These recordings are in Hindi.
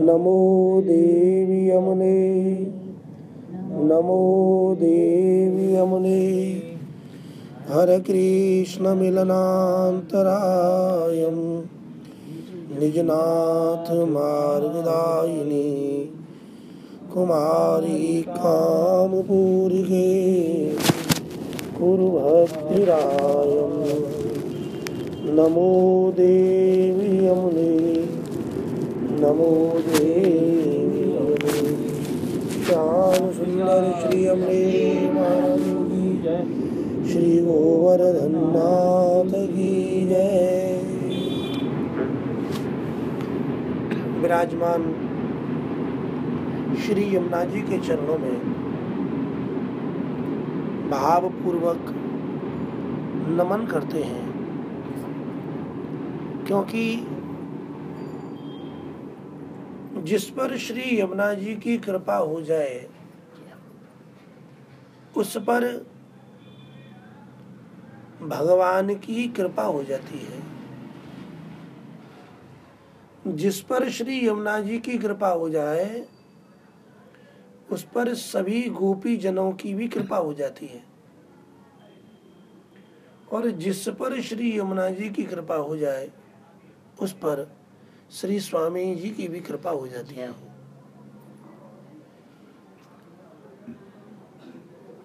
नमो देवी यमुने। नमो देवी यमुने। हर कृष्ण मिलनान्तरायम्। निजनाथ मार्गदायिनी। कुमारी कामपूरिके। कुरु भक्तिरायम् नमो देवी यमुने। नमो श्याम सुंदर श्री महाराज जय। श्री गोवर्धन नाथ की जय। विराजमान श्री यमुना जी के चरणों में भावपूर्वक नमन करते हैं, क्योंकि जिस पर श्री यमुना जी की कृपा हो जाए, उस पर भगवान की कृपा हो जाती है। जिस पर श्री यमुना जी की कृपा हो जाए, उस पर सभी गोपी जनों की भी कृपा हो जाती है। और जिस पर श्री यमुना जी की कृपा हो जाए, उस पर श्री स्वामी जी की भी कृपा हो जाती है।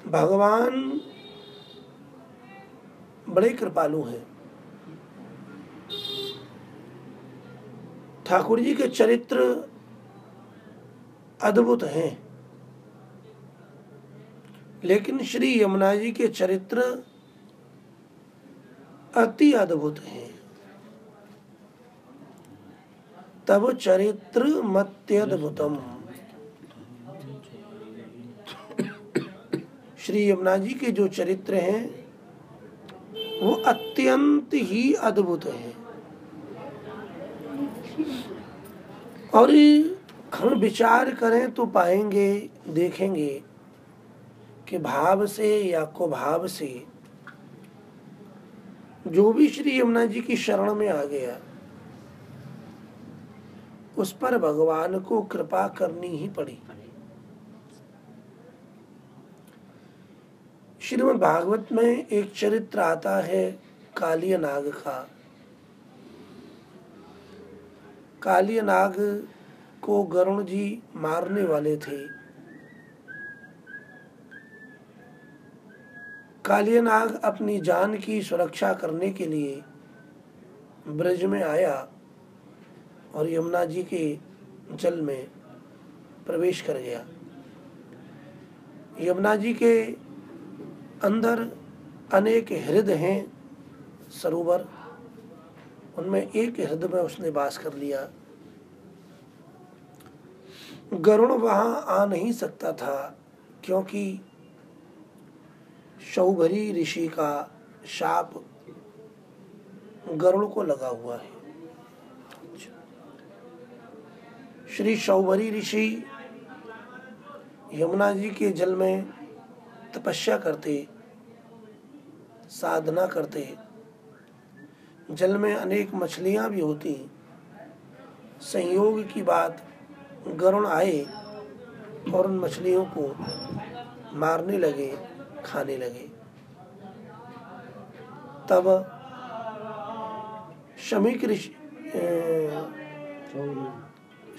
भगवान बड़े कृपालु हैं। ठाकुर जी के चरित्र अद्भुत हैं। लेकिन श्री यमुना जी के चरित्र अति अद्भुत हैं। तब चरित्र मत्यद्भुतम। श्री यमुना जी के जो चरित्र हैं, वो अत्यंत ही अद्भुत हैं। और हम विचार करें तो पाएँगे, देखेंगे कि भाव से या कुभाव से, जो भी श्री यमुना जी की शरण में आ गया उस पर भगवान को कृपा करनी ही पड़ी। श्रीमद् भागवत में एक चरित्र आता है, कालिय नाग का। कालिय नाग को गरुण जी मारने वाले थे। कालिय नाग अपनी जान की सुरक्षा करने के लिए ब्रज में आया। और यमुना जी के जल में प्रवेश कर गया। यमुना जी के अंदर अनेक हृदय हैं, सरोवर। उनमें एक हृदय में उसने वास कर लिया। गरुण वहाँ आ नहीं सकता था, क्योंकि शौभरी ऋषि का शाप गरुड़ को लगा हुआ है। श्री शौभरी ऋषि यमुना जी के जल में तपस्या करते, साधना करते। जल में अनेक मछलियाँ भी होती। संयोग की बात गरुण आए और उन मछलियों को मारने लगे, खाने लगे। तब शमिक ऋषि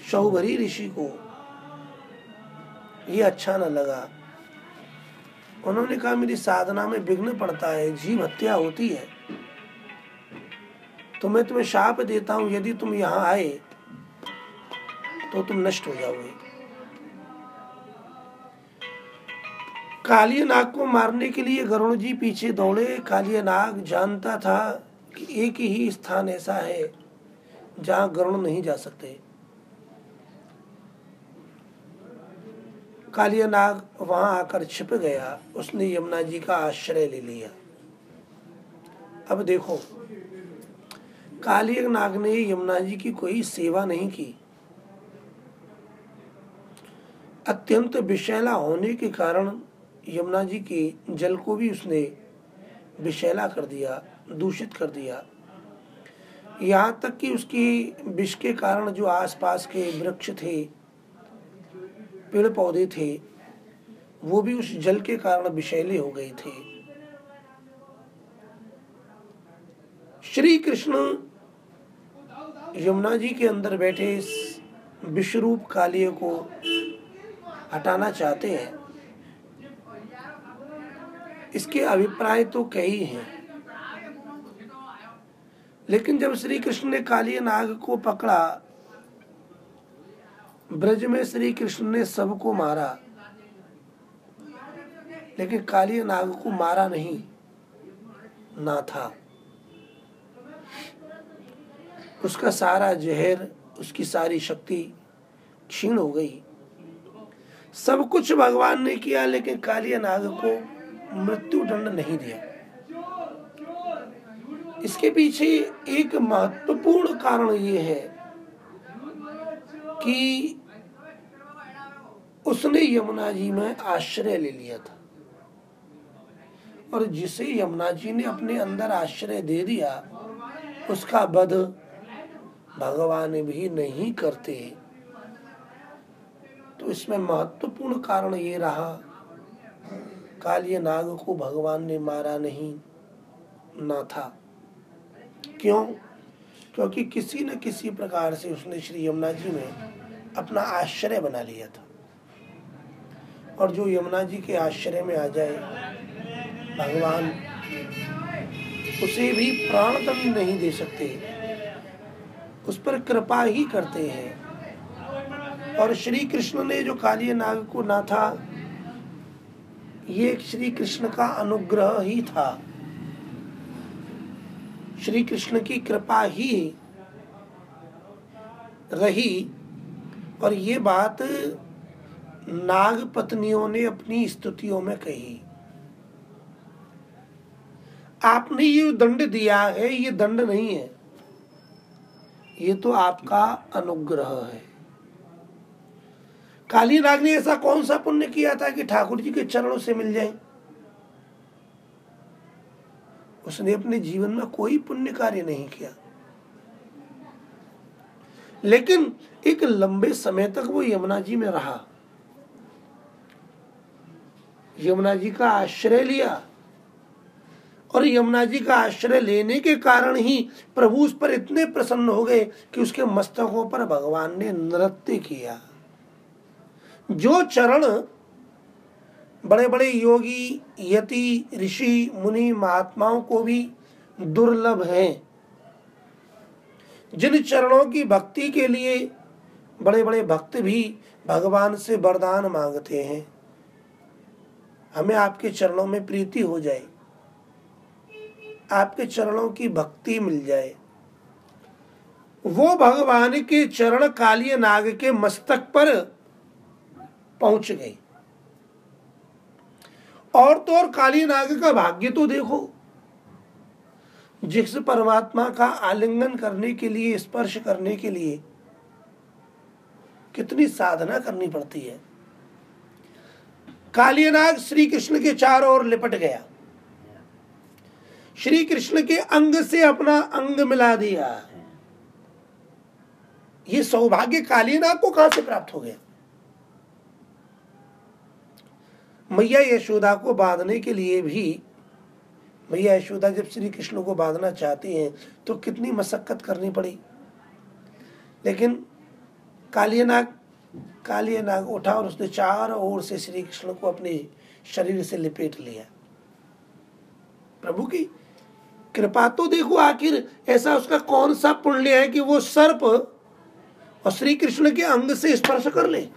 शौभरी ऋषि को ये अच्छा न लगा। उन्होंने कहा, मेरी साधना में विघ्न पड़ता है, जीव हत्या होती है। तो मैं तुम्हें शाप देता हूँ, यदि तुम यहाँ आए तो तुम नष्ट हो जाओगे। कालिय नाग को मारने के लिए गरुण जी पीछे दौड़े। कालिय नाग जानता था कि एक ही स्थान ऐसा है जहाँ गरुण नहीं जा सकते। कालिय नाग वहाँ आकर छिप गया। उसने यमुना जी का आश्रय ले लिया। अब देखो, कालिया नाग ने यमुना जी की कोई सेवा नहीं की। अत्यंत विषैला होने के कारण यमुना जी के जल को भी उसने विषैला कर दिया, दूषित कर दिया। यहाँ तक कि उसकी विष के कारण जो आसपास के वृक्ष थे पेड़ पौधे थे, वो भी उस जल के कारण विषैले हो गए थे। श्री कृष्ण यमुना जी के अंदर बैठे इस विश्वरूप कालिय को हटाना चाहते हैं। इसके अभिप्राय तो कई हैं। लेकिन जब श्री कृष्ण ने काली नाग को पकड़ा ब्रज में श्री कृष्ण ने सबको मारा, लेकिन काली नाग को मारा नहीं, ना था। उसका सारा जहर, उसकी सारी शक्ति क्षीण हो गई। सब कुछ भगवान ने किया, लेकिन कालिया नाग को मृत्यु दंड नहीं दिया। इसके पीछे एक महत्वपूर्ण कारण ये है कि उसने यमुना जी में आश्रय ले लिया था। और जिसे यमुना जी ने अपने अंदर आश्रय दे दिया, उसका वध भगवान भी नहीं करते। तो इसमें महत्वपूर्ण कारण ये रहा, कालिय नाग को भगवान ने मारा नहीं, ना था। क्यों? क्योंकि किसी न किसी प्रकार से उसने श्री यमुना जी में अपना आश्रय बना लिया था। और जो यमुना जी के आश्रय में आ जाए, भगवान उसे भी प्राण दंड नहीं दे सकते। उस पर कृपा ही करते हैं। और श्री कृष्ण ने जो काली नाग को ना था, ये श्री कृष्ण का अनुग्रह ही था। श्री कृष्ण की कृपा ही रही। और ये बात नाग पत्नियों ने अपनी स्तुतियों में कही, आपने ये दंड दिया है, ये दंड नहीं है। ये तो आपका अनुग्रह है। काली नाग ने ऐसा कौन सा पुण्य किया था कि ठाकुर जी के चरणों से मिल जाए? उसने अपने जीवन में कोई पुण्य कार्य नहीं किया। लेकिन एक लंबे समय तक वो यमुना जी में रहा। यमुना जी का आश्रय लिया। और यमुना जी का आश्रय लेने के कारण ही प्रभु उस पर इतने प्रसन्न हो गए कि उसके मस्तकों पर भगवान ने नृत्य किया। जो चरण बड़े बड़े योगी, यति, ऋषि, मुनि, महात्माओं को भी दुर्लभ हैं। जिन चरणों की भक्ति के लिए बड़े बड़े भक्त भी भगवान से वरदान मांगते हैं। हमें आपके चरणों में प्रीति हो जाए। आपके चरणों की भक्ति मिल जाए। वो भगवान के चरण काली नाग के मस्तक पर पहुँच गई। और तो और काली नाग का भाग्य तो देखो। जिस परमात्मा का आलिंगन करने के लिए, स्पर्श करने के लिए कितनी साधना करनी पड़ती है। कालीनाग श्री कृष्ण के चारों ओर लिपट गया। श्री कृष्ण के अंग से अपना अंग मिला दिया। ये सौभाग्य कालीनाग को कहाँ से प्राप्त हो गया? मैया यशोदा को बांधने के लिए भी, मैया यशोदा जब श्री कृष्ण को बांधना चाहती हैं तो कितनी मशक्कत करनी पड़ी। लेकिन कालियनाग कालियनाग उठा और उसने चारों ओर से श्री कृष्ण को अपने शरीर से लिपेट लिया। प्रभु की कृपा तो देखो आखिर ऐसा उसका कौन सा पुण्य है कि वो सर्प और श्री कृष्ण के अंग से स्पर्श कर ले?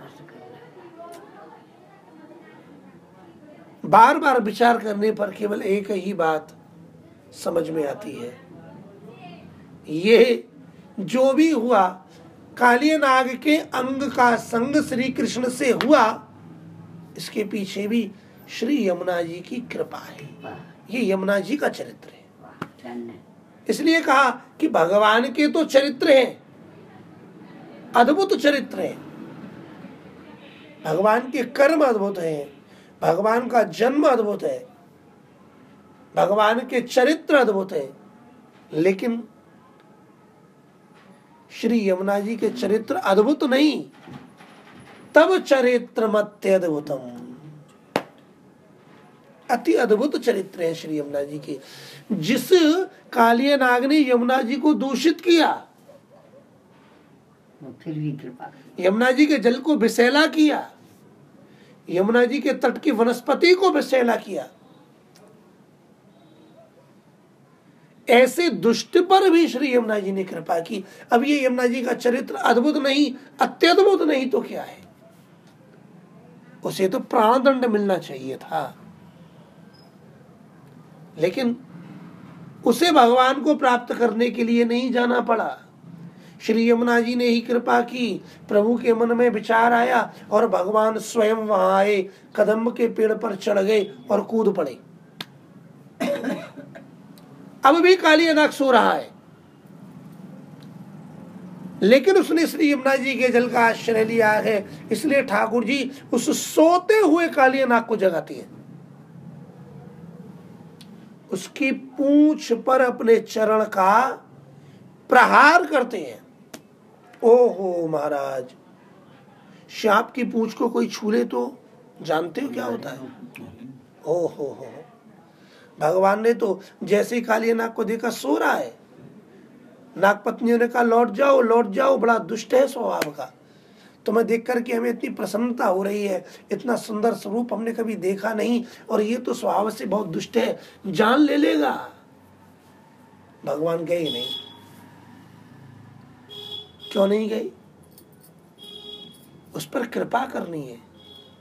बार बार विचार करने पर केवल एक ही बात समझ में आती है। ये जो भी हुआ काली नाग के अंग का संग श्री कृष्ण से हुआ इसके पीछे भी श्री यमुना जी की कृपा है। ये यमुना जी का चरित्र है। इसलिए कहा कि भगवान के तो चरित्र हैं अद्भुत चरित्र है। भगवान के कर्म अद्भुत हैं भगवान का जन्म अद्भुत है भगवान के चरित्र अद्भुत है लेकिन श्री यमुना जी के चरित्र अद्भुत नहीं। तब चरित्र मत्यद्भुतम अति अद्भुत चरित्र है श्री यमुना जी के। जिस कालिया नाग ने यमुना जी को दूषित किया फिर भी कृपा यमुना जी के जल को विशैला किया यमुना जी के तट की वनस्पति को विशैला किया ऐसे दुष्ट पर भी श्री यमुना जी ने कृपा की। अब ये यमुना जी का चरित्र अद्भुत नहीं, अत्यद्भुत नहीं तो क्या है? उसे तो प्राणदंड मिलना चाहिए था। लेकिन उसे भगवान को प्राप्त करने के लिए नहीं जाना पड़ा। श्री यमुना जी ने ही कृपा की। प्रभु के मन में विचार आया और भगवान स्वयं वहाँ आए कदम के पेड़ पर चढ़ गए और कूद पड़े। अब भी काली अनाक सो रहा है। लेकिन उसने श्री यमुना जी के जल का आश्रय लिया है। इसलिए ठाकुर जी उस सोते हुए काली अनाक को जगाती है। उसकी पूंछ पर अपने चरण का प्रहार करते हैं। ओहो महाराज, श्याप की पूंछ को कोई छूले तो जानते हो क्या होता है? ओहो हो। भगवान ने तो जैसे ही काली नाग को देखा सो रहा है नाग पत्नियों ने कहा, लौट जाओ लौट जाओ, बड़ा दुष्ट है स्वभाव का। तुम्हें देख करके हमें इतनी प्रसन्नता हो रही है, इतना सुंदर स्वरूप हमने कभी देखा नहीं, और ये तो स्वभाव से बहुत दुष्ट है, जान ले लेगा। भगवान गए नहीं। क्यों नहीं गई उस पर कृपा करनी है।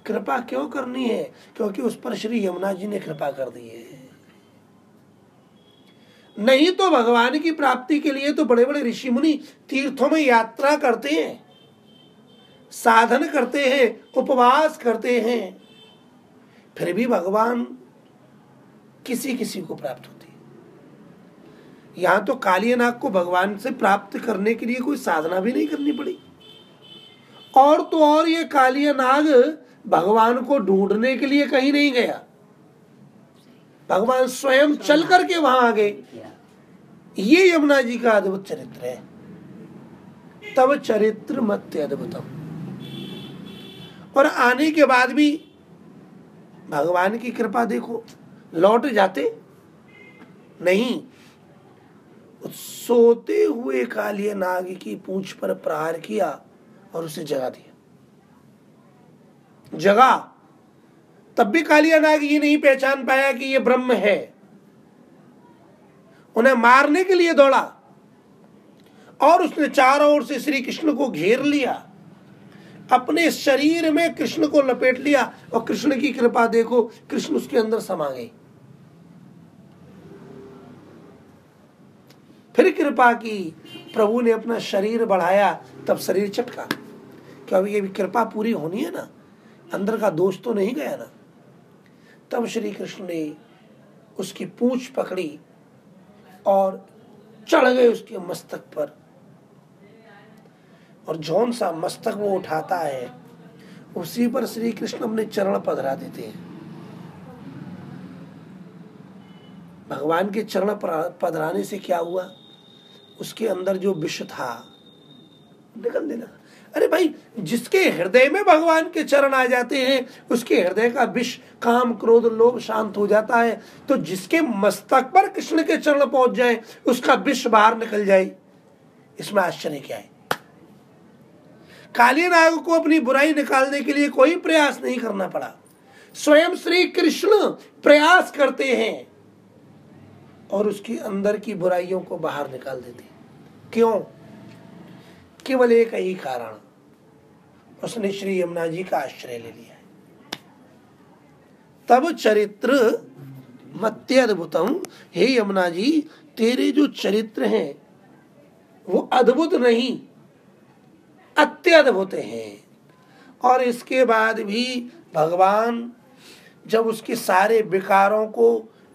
कृपा क्यों करनी है? क्योंकि उस पर श्री यमुना जी ने कृपा कर दी है। नहीं तो भगवान की प्राप्ति के लिए तो बड़े बड़े ऋषि मुनि तीर्थों में यात्रा करते हैं, साधन करते हैं, उपवास करते हैं। फिर भी भगवान किसी किसी को प्राप्त होते हैं। यहाँ तो कालियनाग को भगवान से प्राप्त करने के लिए कोई साधना भी नहीं करनी पड़ी। और तो और ये कालियनाग भगवान को ढूँढने के लिए कहीं नहीं गया। भगवान स्वयं चल करके वहाँ आ गए। ये यमुना जी का अद्भुत चरित्र है। तब चरित्र मत अद्भुतम। और आने के बाद भी भगवान की कृपा देखो, लौट जाते नहीं। सोते हुए कालिय नाग की पूंछ पर प्रहार किया और उसे जगा दिया। जगा तब भी कालिया नाग ये नहीं पहचान पाया कि ये ब्रह्म है। उन्हें मारने के लिए दौड़ा और उसने चारों ओर से श्री कृष्ण को घेर लिया। अपने शरीर में कृष्ण को लपेट लिया और कृष्ण की कृपा देखो, कृष्ण उसके अंदर समा गई फिर कृपा की, प्रभु ने अपना शरीर बढ़ाया, तब शरीर चटका। क्योंकि ये भी कृपा पूरी होनी है ना, अंदर का दोष तो नहीं गया ना। तब श्री कृष्ण ने उसकी पूछ पकड़ी और चढ़ गए उसके मस्तक पर। और जौन सा मस्तक वो उठाता है, उसी पर श्री कृष्ण अपने चरण पधरा देते हैं। भगवान के चरण पधराने से क्या हुआ? उसके अंदर जो विष था निकल देना अरे भाई, जिसके हृदय में भगवान के चरण आ जाते हैं, उसके हृदय का विष, काम, क्रोध, लोभ शांत हो जाता है। तो जिसके मस्तक पर कृष्ण के चरण पहुँच जाए, उसका विष बाहर निकल जाए। इसमें आश्चर्य क्या है? काली नाग को अपनी बुराई निकालने के लिए कोई प्रयास नहीं करना पड़ा। स्वयं श्री कृष्ण प्रयास करते हैं और उसके अंदर की बुराइयों को बाहर निकाल देते क्यों? केवल एक ही कारण। उसने श्री यमुना जी का आश्रय ले लिया तब चरित्र मत्यद्भुतम हे यमुना जी, तेरे जो चरित्र हैं, वो अद्भुत नहीं अत्यद्भुत हैं। और इसके बाद भी भगवान जब उसके सारे विकारों को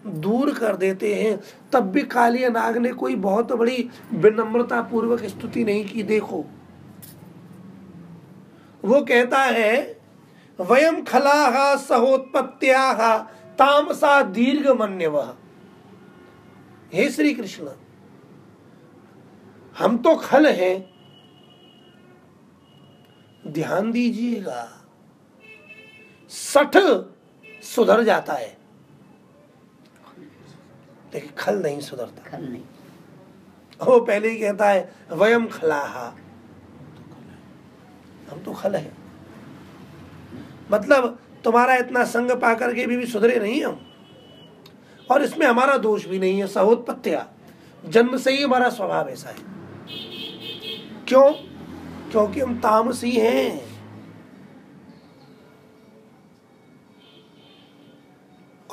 दूर कर देते हैं, तब भी कालिया नाग ने कोई बहुत बड़ी विनम्रता पूर्वक स्तुति नहीं की। देखो वो कहता है वयम खला सहोत्पत्त्या तामसा दीर्घ मन्य हे श्री कृष्ण हम तो खल हैं। ध्यान दीजिएगा सठ सुधर जाता है। लेकिन खल नहीं सुधरता। खल नहीं। वो पहले ही कहता है वयम खलाहा। हम तो खल है। मतलब तुम्हारा इतना संग पा करके भी, भी सुधरे नहीं हम। और इसमें हमारा दोष भी नहीं है सहोत्पत्तिया जन्म से ही हमारा स्वभाव ऐसा है। क्यों? क्योंकि हम तामसी हैं।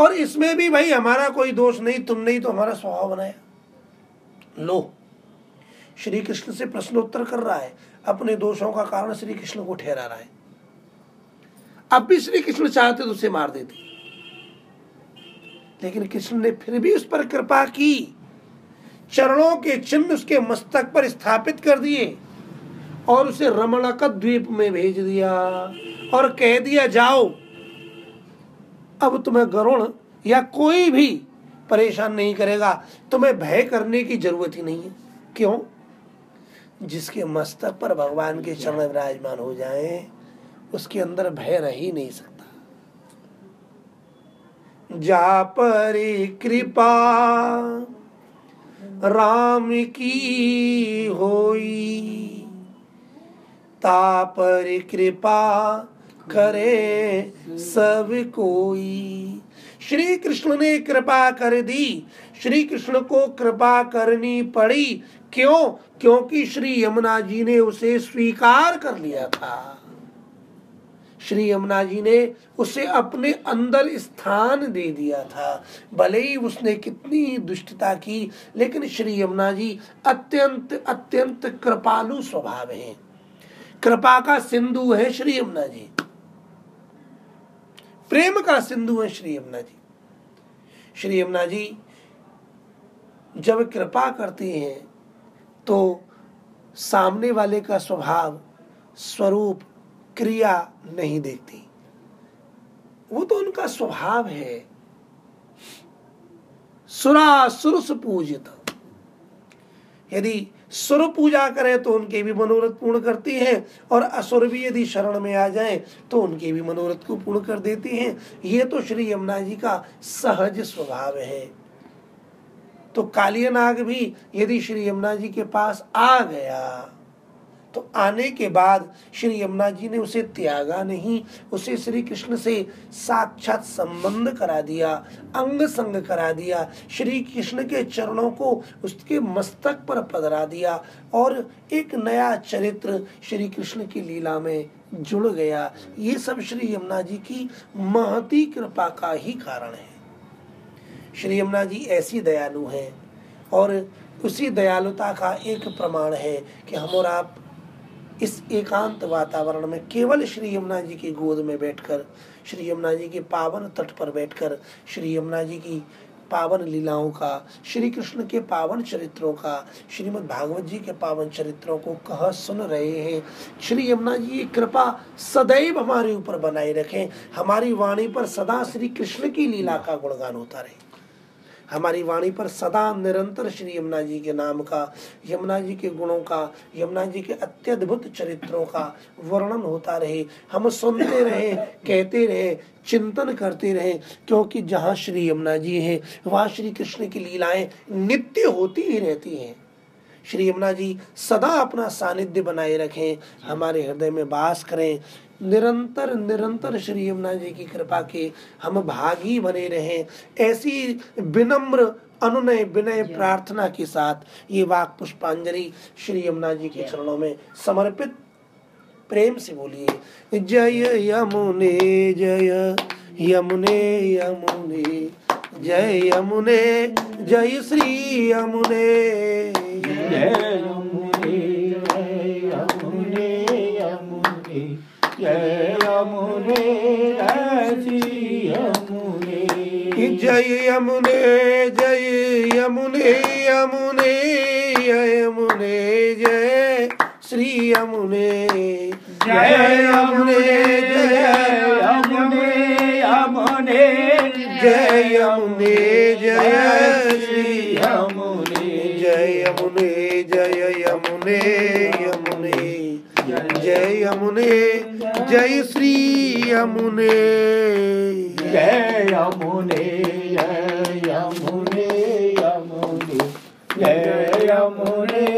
और इसमें भी भाई हमारा कोई दोष नहीं तुम नहीं तो हमारा स्वभाव बनाया। लो। श्री कृष्ण से प्रश्नोत्तर कर रहा है, अपने दोषों का कारण श्री कृष्ण को ठहरा रहा है। अब भी श्री कृष्ण चाहते तो उसे मार देते। लेकिन कृष्ण ने फिर भी उस पर कृपा की। चरणों के चिन्ह उसके मस्तक पर स्थापित कर दिए और उसे रमणक द्वीप में भेज दिया और कह दिया, जाओ। अब तुम्हें गरुण या कोई भी परेशान नहीं करेगा। तुम्हें भय करने की ज़रूरत ही नहीं है। क्यों? जिसके मस्तक पर भगवान के चरण विराजमान हो जाए, उसके अंदर भय रह ही नहीं सकता। जा पर कृपा, राम की होई। ता पर कृपा करे सब कोई। श्री कृष्ण ने कृपा कर दी, श्री कृष्ण को कृपा करनी पड़ी क्यों? क्योंकि श्री यमुना जी ने उसे स्वीकार कर लिया था। श्री यमुना जी ने उसे अपने अंदर स्थान दे दिया था। भले ही उसने कितनी दुष्टता की, लेकिन श्री यमुना जी अत्यंत अत्यंत कृपालु स्वभाव है। कृपा का सिंधु है श्री यमुना जी। प्रेम का सिंधु है श्री यमुना जी। श्री यमुना जी, जब कृपा करती हैं तो सामने वाले का स्वभाव, स्वरूप, क्रिया नहीं देखती। वो तो उनका स्वभाव है। सुरा सुरस पूजित। यदि सुर पूजा करें तो उनके भी मनोरथ पूर्ण करती है और असुर भी यदि शरण में आ जाए तो उनके भी मनोरथ को पूर्ण कर देती हैं। ये तो श्री यमुना जी का सहज स्वभाव है। तो कालिया नाग भी यदि श्री यमुना जी के पास आ गया तो आने के बाद श्री यमुना जी ने उसे त्यागा नहीं, उसे श्री कृष्ण से साक्षात संबंध करा दिया, अंग संग करा दिया, श्री कृष्ण के चरणों को उसके मस्तक पर पधरा दिया और एक नया चरित्र श्री कृष्ण की लीला में जुड़ गया। ये सब श्री यमुना जी की महती कृपा का ही कारण है। श्री यमुना जी ऐसी दयालु हैं और उसी दयालुता का एक प्रमाण है कि हम और आप इस एकांत वातावरण में केवल श्री यमुना जी की गोद में बैठकर, श्री यमुना जी के पावन तट पर बैठकर, श्री यमुना जी की पावन लीलाओं का, श्री कृष्ण के पावन चरित्रों का, श्रीमद् भागवत जी के पावन चरित्रों को कह सुन रहे हैं। श्री यमुना जी कृपा सदैव हमारे ऊपर बनाए रखें। हमारी वाणी पर सदा श्री कृष्ण की लीला का गुणगान होता रहे। हमारी वाणी पर सदा निरंतर श्री यमुना जी के नाम का, यमुना जी के गुणों का, यमुना जी के अत्यद्भुत चरित्रों का वर्णन होता रहे। हम सुनते रहे, कहते रहे, चिंतन करते रहे, क्योंकि जहाँ श्री यमुना जी है, वहाँ श्री कृष्ण की लीलाएँ नित्य होती ही रहती हैं। श्री यमुना जी सदा अपना सानिध्य बनाए रखें, हमारे हृदय में वास करें निरंतर निरंतर श्री यमुना जी की कृपा के हम भागी बने रहें। ऐसी विनम्र अनुनय विनय प्रार्थना के साथ ये वाक पुष्पांजलि श्री यमुना जी के चरणों में समर्पित प्रेम से बोलिए। जय यमुने जय यमुने यमुने जय यमुने जय श्री यमुने। जय जय यमुने जय यमुने यमुने यमुने जय श्री यमुने जय यमुने जय यमुने यमुने जय यमुने जय श्री यमुने जय यमुने जय यमुने यमुने जय यमुने जय श्री यमुने। जय यमुने जय यमुने यमुने। जय यमुने।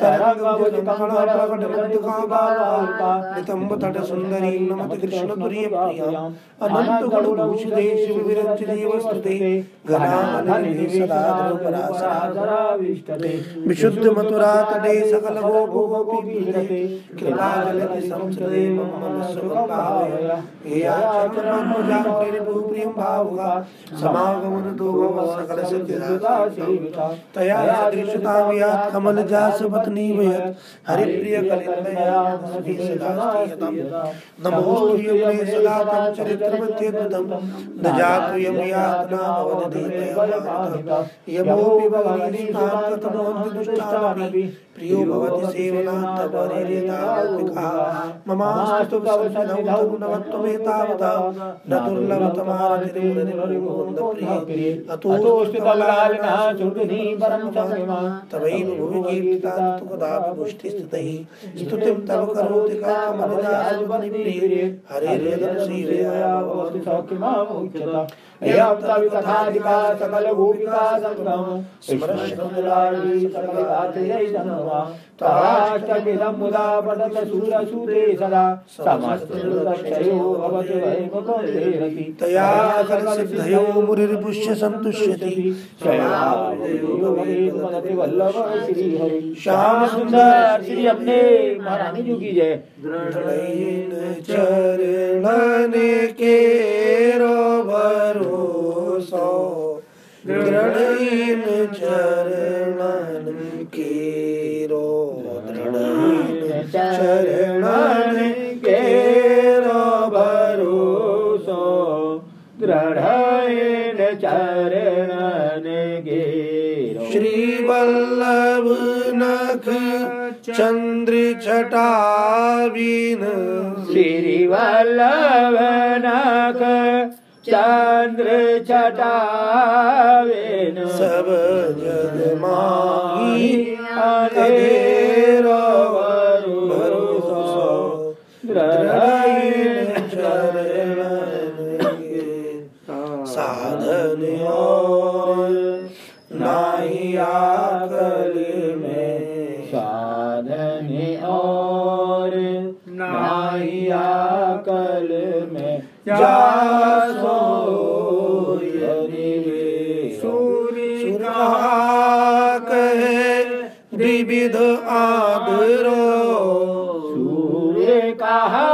शुभमयूरसादवी नितम्बतटसुन्दरीं नमति कृष्णतुर्यप्रियाम् अनन्तगुणभूषिते शिवविरञ्चिदेवस्तुते घनामनिधि सदा ध्रुवपरासरा विशुद्धमथुरा तटे सकलगोपगोपीपीडते कृपाजलति संसदे मम मनस्सुभावय हे आचरणमनुजाप्रियं भावुका समागमनतो भव सकलसिद्धिदाता सेविता तया सदृशतां यात् कमलजासपत्नी वयत् हरिप्रियकलिन्दया सदा तं चरित्रमत्यद्भुतं न जातु यं यातना यमोऽपि भवति स्नाततमोऽन्ति दुष्टानपि प्रियो भवति सेवनान्तपरिरेतापिका ममास्तु सन्निधौ नवत्वमेतावता न दुर्लभतमारतिर्मुनिर्मुकुन्दप्रिये अतोष्टबलालिनः श्रुतिः परं समिमा तवैव भुवि कीर्तितां तु कदापि पुष्टिस्थितैः स्तुतिं तव करोति कामनजासुपनिप्रिये हरेर्यदनुशीलया भवति सौख्यमामुच्यता तवाष्टमिदं मुदा पठत सूरसूते सदा समस्तक्षयो भवति तया सकलसिद्धयो मुनिर्पुष्य सन्तुष्यति वल्लभ श्री हरि श्याम सुंदर श्री अपने महारानी जी की जय। दृढ़ैन चरणन केरो भरोसो। दृढ़ैन चरणन केरो दृढ़ैन चरणन केरो भरोसो दृढ़ चरणन गेरो श्री वल्लभ नख चंद्र छटावीन। श्री वल्लभ नख चंद्र छटावेन सब जग माही भरोसो। के साधन और नाही आकल में साधन और नाहिया कल में जासो आदरो। सूर्य कहा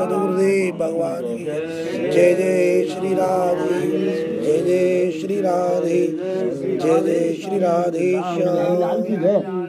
सदगुरुदेव भगवान की। जय जय श्री राधे, जय जय श्री राधे, जय जय श्री राधे श्याम।